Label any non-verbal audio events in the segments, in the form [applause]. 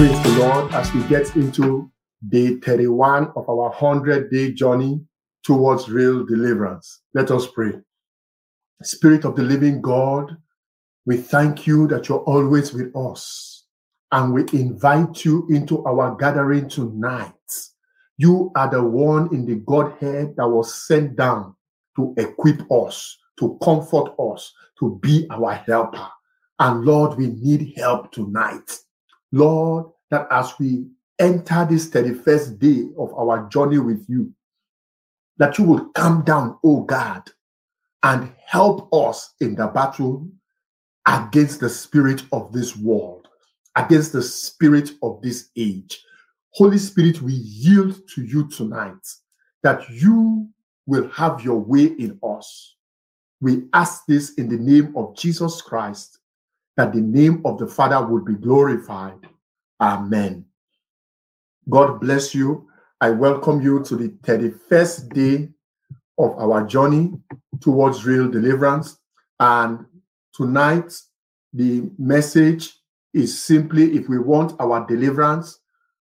Praise the Lord as we get into day 31 of our 100 day journey towards real deliverance. Let us pray. Spirit of the living God, we thank you that you're always with us and we invite you into our gathering tonight. You are the one in the Godhead that was sent down to equip us, to comfort us, to be our helper. And Lord, we need help tonight. Lord, that as we enter this 31st day of our journey with you, that you will come down, oh God, and help us in the battle against the spirit of this world, against the spirit of this age. Holy Spirit, we yield to you tonight that you will have your way in us. We ask this in the name of Jesus Christ, that the name of the Father would be glorified. Amen. God bless you. I welcome you to the 31st day of our journey towards real deliverance. And tonight, the message is simply if we want our deliverance,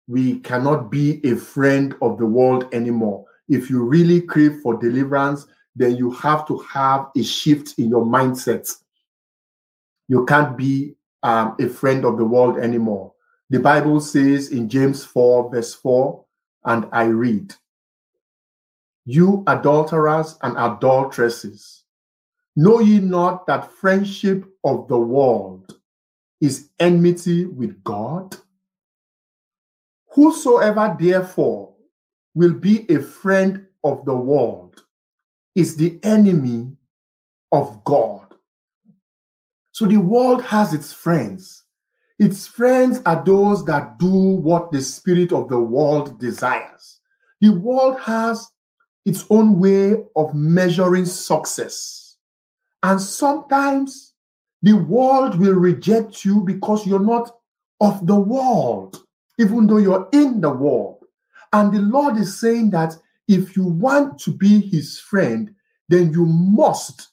we cannot be a friend of the world anymore. If you really crave for deliverance, then you have to have a shift in your mindset. You can't be um, a friend of the world anymore. The Bible says in James 4, verse 4, and I read, You adulterers and adulteresses, know ye not that friendship of the world is enmity with God? Whosoever therefore will be a friend of the world is the enemy of God. So the world has its friends. Its friends are those that do what the spirit of the world desires. The world has its own way of measuring success. And sometimes the world will reject you because you're not of the world even though you're in the world. And the Lord is saying that if you want to be his friend, then you must,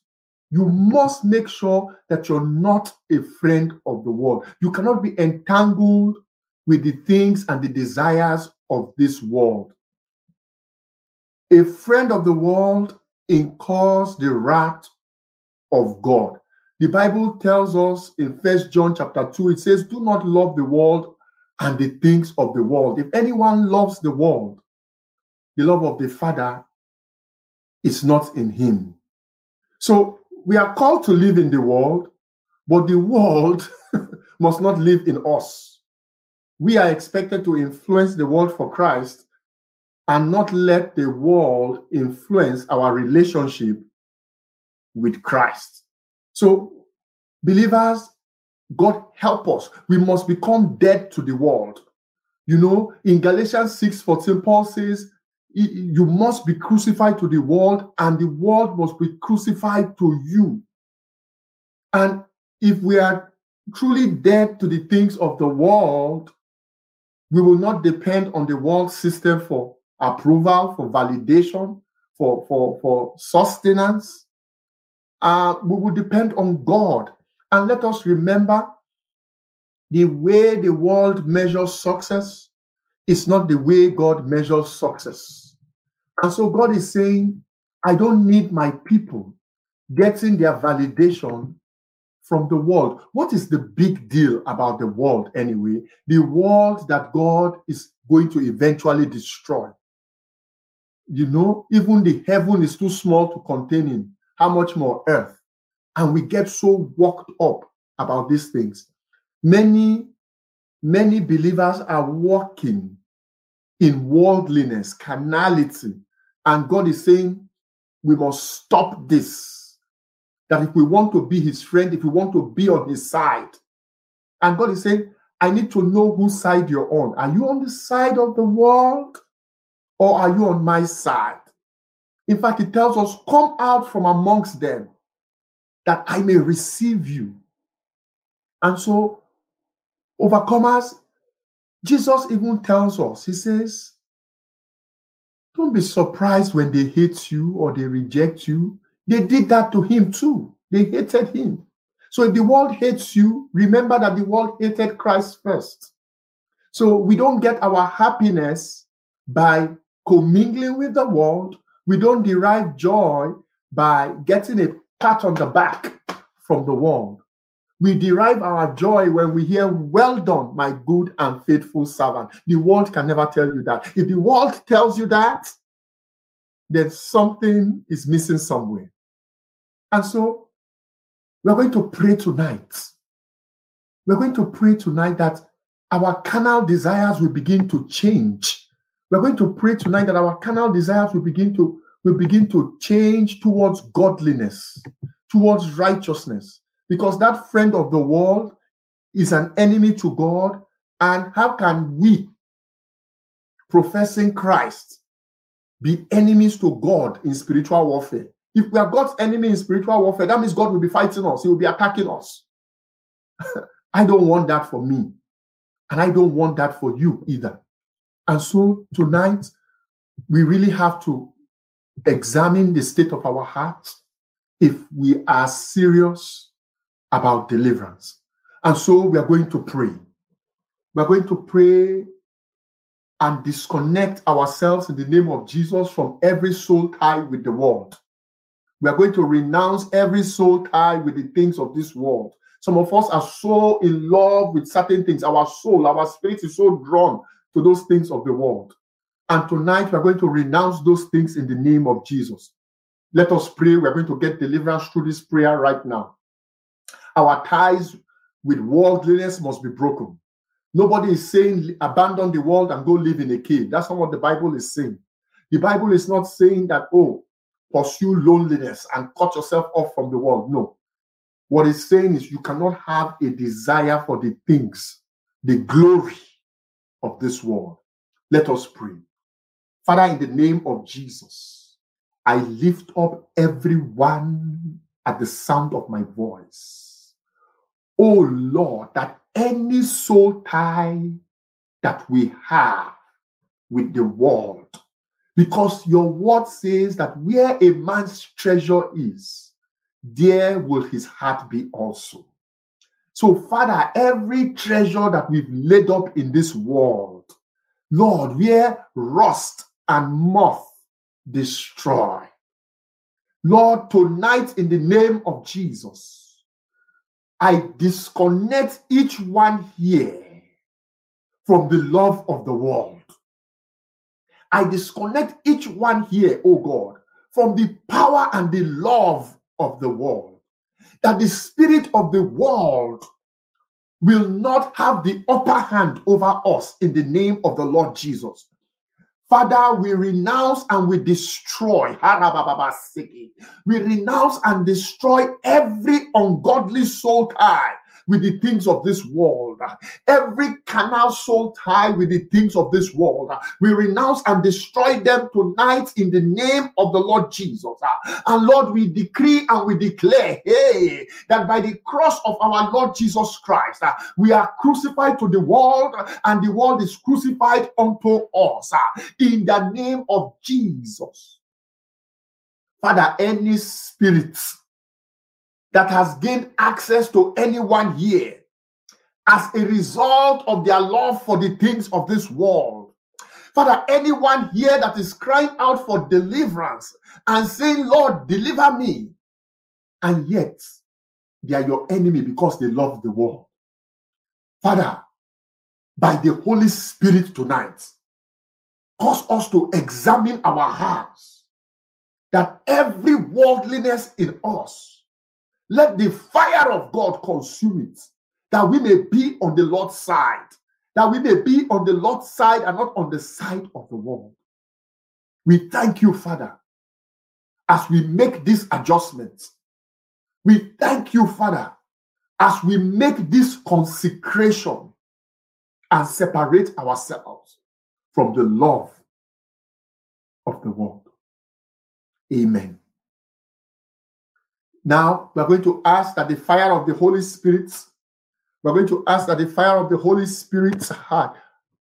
you must make sure that you're not a friend of the world. You cannot be entangled with the things and the desires of this world. A friend of the world incurs the wrath of God. The Bible tells us in First John chapter 2, it says, Do not love the world and the things of the world. If anyone loves the world, the love of the Father is not in him. So we are called to live in the world, but the world [laughs] must not live in us. We are expected to influence the world for Christ and not let the world influence our relationship with Christ. So, believers God help us. We must become dead to the world. You know, in Galatians 6 14, Paul says, You must be crucified to the world, and the world must be crucified to you. And if we are truly dead to the things of the world, we will not depend on the world system for approval, for validation, for, for, for sustenance. Uh, we will depend on God and let us remember the way the world measures success is not the way God measures success. And so God is saying, I don't need my people getting their validation from the world. What is the big deal about the world anyway? The world that God is going to eventually destroy. You know, even the heaven is too small to contain him. How much more earth? and we get so worked up about these things. Many, many believers are walking in worldliness, carnality, and God is saying we must stop this. That if we want to be his friend, if we want to be on his side, and God is saying, I need to know whose side you're on. Are you on the side of the world or are you on my side? In fact, it tells us, Come out from amongst them that I may receive you. And so, overcomers, Jesus even tells us, He says, Don't be surprised when they hate you or they reject you. They did that to him too. They hated him. So if the world hates you, remember that the world hated Christ first. So we don't get our happiness by commingling with the world. We don't derive joy by getting a pat on the back from the world. We derive our joy when we hear, Well done, my good and faithful servant. The world can never tell you that. If the world tells you that, then something is missing somewhere. And so we're going to pray tonight. We're going to pray tonight that our carnal desires will begin to change. We're going to pray tonight that our carnal desires will begin to will begin to change towards godliness, towards righteousness, because that friend of the world is an enemy to God. And how can we, professing Christ, be enemies to God in spiritual warfare? If we are God's enemy in spiritual warfare, that means God will be fighting us, He will be attacking us. [laughs] I don't want that for me. And I don't want that for you either. And so tonight, we really have to examine the state of our hearts if we are serious about deliverance. And so we are going to pray. We're going to pray and disconnect ourselves in the name of Jesus from every soul tie with the world. We are going to renounce every soul tie with the things of this world. Some of us are so in love with certain things. Our soul, our spirit is so drawn to those things of the world. And tonight we are going to renounce those things in the name of Jesus. Let us pray. We are going to get deliverance through this prayer right now. Our ties with worldliness must be broken. Nobody is saying abandon the world and go live in a cave. That's not what the Bible is saying. The Bible is not saying that, oh, pursue loneliness and cut yourself off from the world. No. What it's saying is you cannot have a desire for the things, the glory of this world. Let us pray. Father, in the name of Jesus, I lift up everyone at the sound of my voice. Oh Lord, that any soul tie that we have with the world because your word says that where a man's treasure is, there will his heart be also. So, Father, every treasure that we've laid up in this world, Lord, where rust and moth destroy. Lord, tonight in the name of Jesus, I disconnect each one here from the love of the world. I disconnect each one here, oh God, from the power and the love of the world. That the spirit of the world will not have the upper hand over us in the name of the Lord Jesus. Father, we renounce and we destroy. We renounce and destroy every ungodly soul tie with the things of this world. Every canal soul tie with the things of this world. We renounce and destroy them tonight in the name of the Lord Jesus. And Lord, we decree and we declare, hey, that by the cross of our Lord Jesus Christ, we are crucified to the world and the world is crucified unto us in the name of Jesus. Father, any spirits that has gained access to anyone here as a result of their love for the things of this world. Father, anyone here that is crying out for deliverance and saying, Lord, deliver me, and yet they are your enemy because they love the world. Father, by the Holy Spirit tonight, cause us to examine our hearts that every worldliness in us let the fire of God consume it, that we may be on the Lord's side, that we may be on the Lord's side and not on the side of the world. We thank you, Father, as we make these adjustments. We thank you, Father, as we make this consecration and separate ourselves from the love of the world. Amen. Now we are going to ask that the fire of the Holy Spirit, we're going to ask that the fire of the Holy Spirit,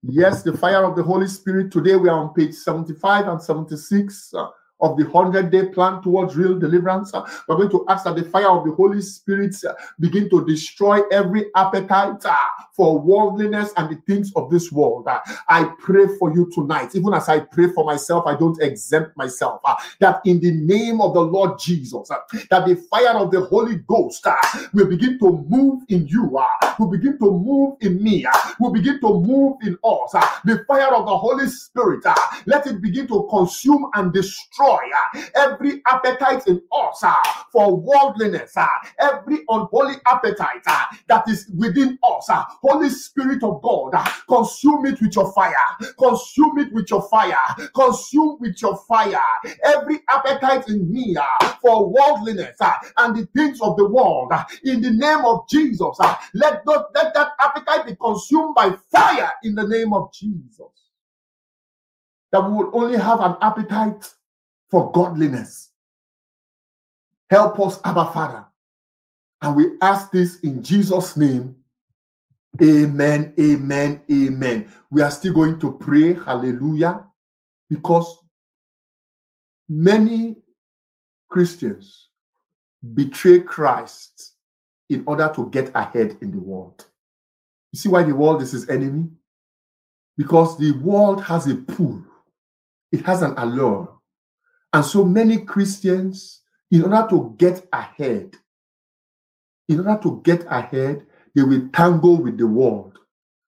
yes, the fire of the Holy Spirit. Today we are on page 75 and 76. Uh, Uh, of the 100 day plan towards real deliverance. Uh, we're going to ask that the fire of the Holy Spirit uh, begin to destroy every appetite uh, for worldliness and the things of this world. I pray for you tonight, even as I pray for myself, I don't exempt myself. That in the name of the Lord Jesus, that the fire of the Holy Ghost will begin to move in you, will begin to move in me, will begin to move in us. The fire of the Holy Spirit, let it begin to consume and destroy destroy uh, ah, every appetite in us uh, for worldliness, uh, every unholy appetite that is within us. Holy Spirit of God, consume it with your fire, consume it with your fire, consume with your fire every appetite in me for worldliness and the things of the world. In the name of Jesus, let, that, let that appetite be consumed by fire in the name of Jesus that we will only have an appetite for godliness. Help us, Abba Father. And we ask this in Jesus' name. Amen, amen, amen. We are still going to pray, hallelujah, because many Christians betray Christ in order to get ahead in the world. You see why the world is his enemy? Because the world has a pull, it has an allure, and so many Christians, in order to get ahead, in order to get ahead, they will tangle with the world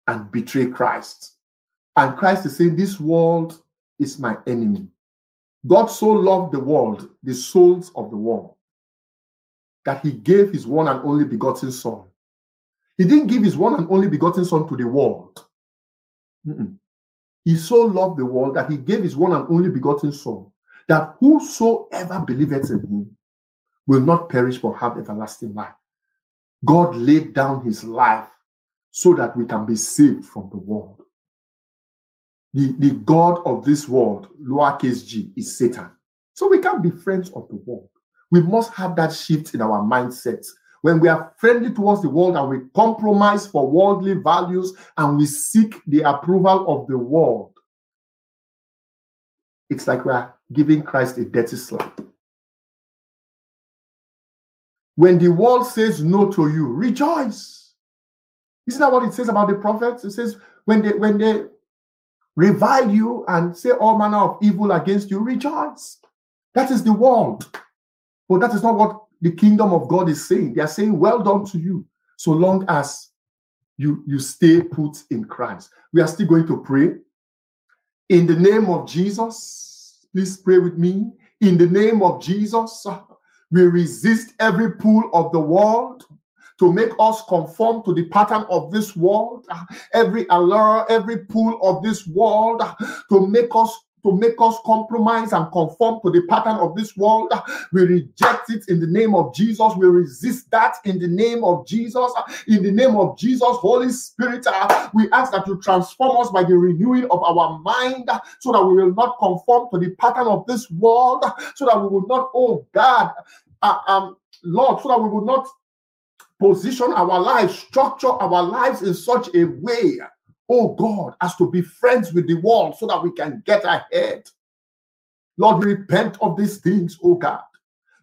and betray Christ. And Christ is saying, This world is my enemy. God so loved the world, the souls of the world, that he gave his one and only begotten Son. He didn't give his one and only begotten Son to the world. Mm-mm. He so loved the world that he gave his one and only begotten Son that whosoever believeth in him will not perish but have everlasting life. God laid down his life so that we can be saved from the world. The, the God of this world, lowercase g, is Satan. So we can't be friends of the world. We must have that shift in our mindset. When we are friendly towards the world and we compromise for worldly values and we seek the approval of the world, it's like we are giving Christ a dirty slap. When the world says no to you, rejoice. Isn't that what it says about the prophets? It says when they when they revile you and say all manner of evil against you, rejoice. That is the world. But that is not what the kingdom of God is saying. They are saying, Well done to you, so long as you, you stay put in Christ. We are still going to pray. In the name of Jesus, Please pray with me. In the name of Jesus, we resist every pull of the world to make us conform to the pattern of this world, every allure, every pull of this world to make us to make us compromise and conform to the pattern of this world. We reject it in the name of Jesus. We resist that in the name of Jesus. In the name of Jesus, Holy Spirit, we ask that you transform us by the renewing of our mind so that we will not conform to the pattern of this world, so that we will not, oh God, uh, um, Lord, so that we will not position our lives, structure our lives in such a way oh God, as to be friends with the world so that we can get ahead. Lord, we repent of these things, oh God.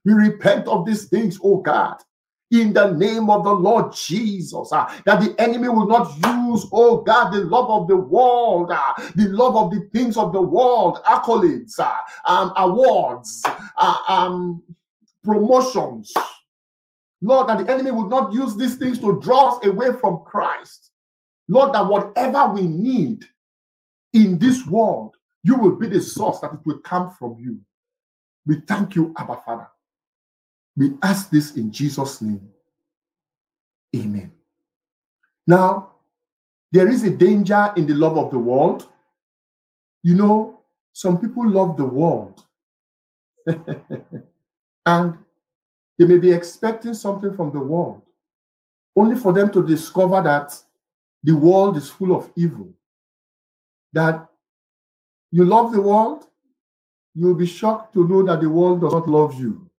We repent of these things, oh God. In the name of the Lord Jesus, uh, that the enemy will not use, oh God, the love of the world, uh, the love of the things of the world, accolades, uh, um, awards, um, promotions. Lord, that the enemy will not use these things to draw us away from Christ. Lord, that whatever we need in this world, you will be the source that it will come from you. We thank you, Abba Father. We ask this in Jesus' name. Amen. Now, there is a danger in the love of the world. You know, some people love the world. [laughs] and they may be expecting something from the world, only for them to discover that the world is full of evil. That you love the world, you'll be shocked to know that the world does not love you.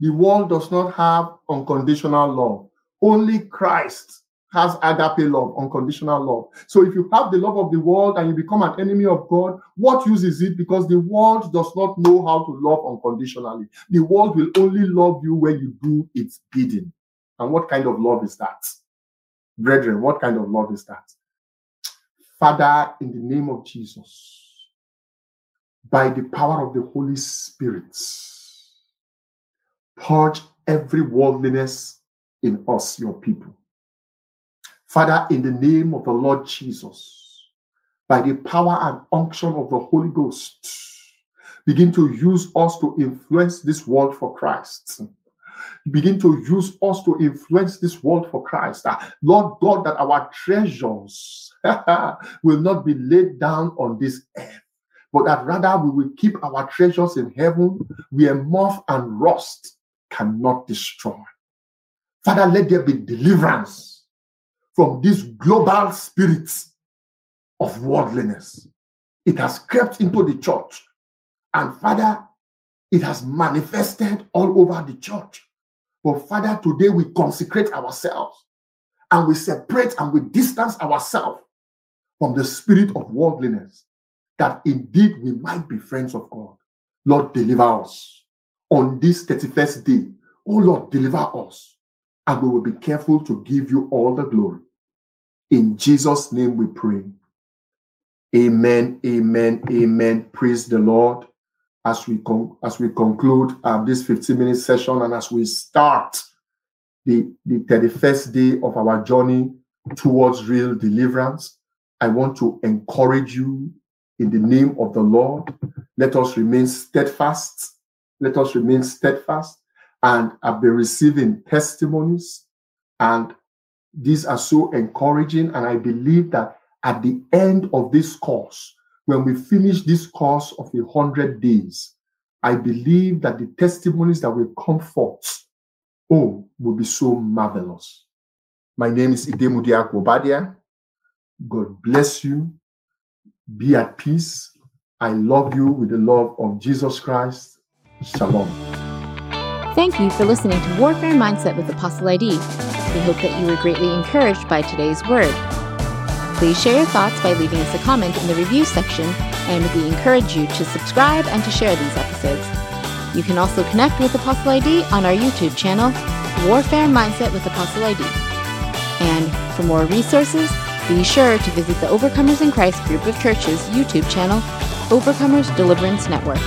The world does not have unconditional love. Only Christ has agape love, unconditional love. So if you have the love of the world and you become an enemy of God, what use is it? Because the world does not know how to love unconditionally. The world will only love you when you do its bidding. And what kind of love is that? Brethren, what kind of love is that? Father, in the name of Jesus, by the power of the Holy Spirit, purge every worldliness in us, your people. Father, in the name of the Lord Jesus, by the power and unction of the Holy Ghost, begin to use us to influence this world for Christ. Begin to use us to influence this world for Christ. Ah, Lord God, that our treasures [laughs] will not be laid down on this earth, but that rather we will keep our treasures in heaven where moth and rust cannot destroy. Father, let there be deliverance from this global spirit of worldliness. It has crept into the church. And Father, it has manifested all over the church. But Father, today we consecrate ourselves and we separate and we distance ourselves from the spirit of worldliness, that indeed we might be friends of God. Lord, deliver us on this 31st day. Oh Lord, deliver us, and we will be careful to give you all the glory. In Jesus' name we pray. Amen, amen, amen. Praise the Lord. As we con- as we conclude um, this 15 minute session and as we start the, the 31st day of our journey towards real deliverance, I want to encourage you in the name of the Lord. Let us remain steadfast. Let us remain steadfast. And I've been receiving testimonies, and these are so encouraging. And I believe that at the end of this course, when we finish this course of a hundred days, I believe that the testimonies that will come forth, oh, will be so marvelous. My name is Idemudia Guobadia. God bless you. Be at peace. I love you with the love of Jesus Christ. Shalom. Thank you for listening to Warfare Mindset with Apostle ID. We hope that you were greatly encouraged by today's word. Please share your thoughts by leaving us a comment in the review section, and we encourage you to subscribe and to share these episodes. You can also connect with Apostle ID on our YouTube channel, Warfare Mindset with Apostle ID. And for more resources, be sure to visit the Overcomers in Christ group of churches YouTube channel, Overcomers Deliverance Network.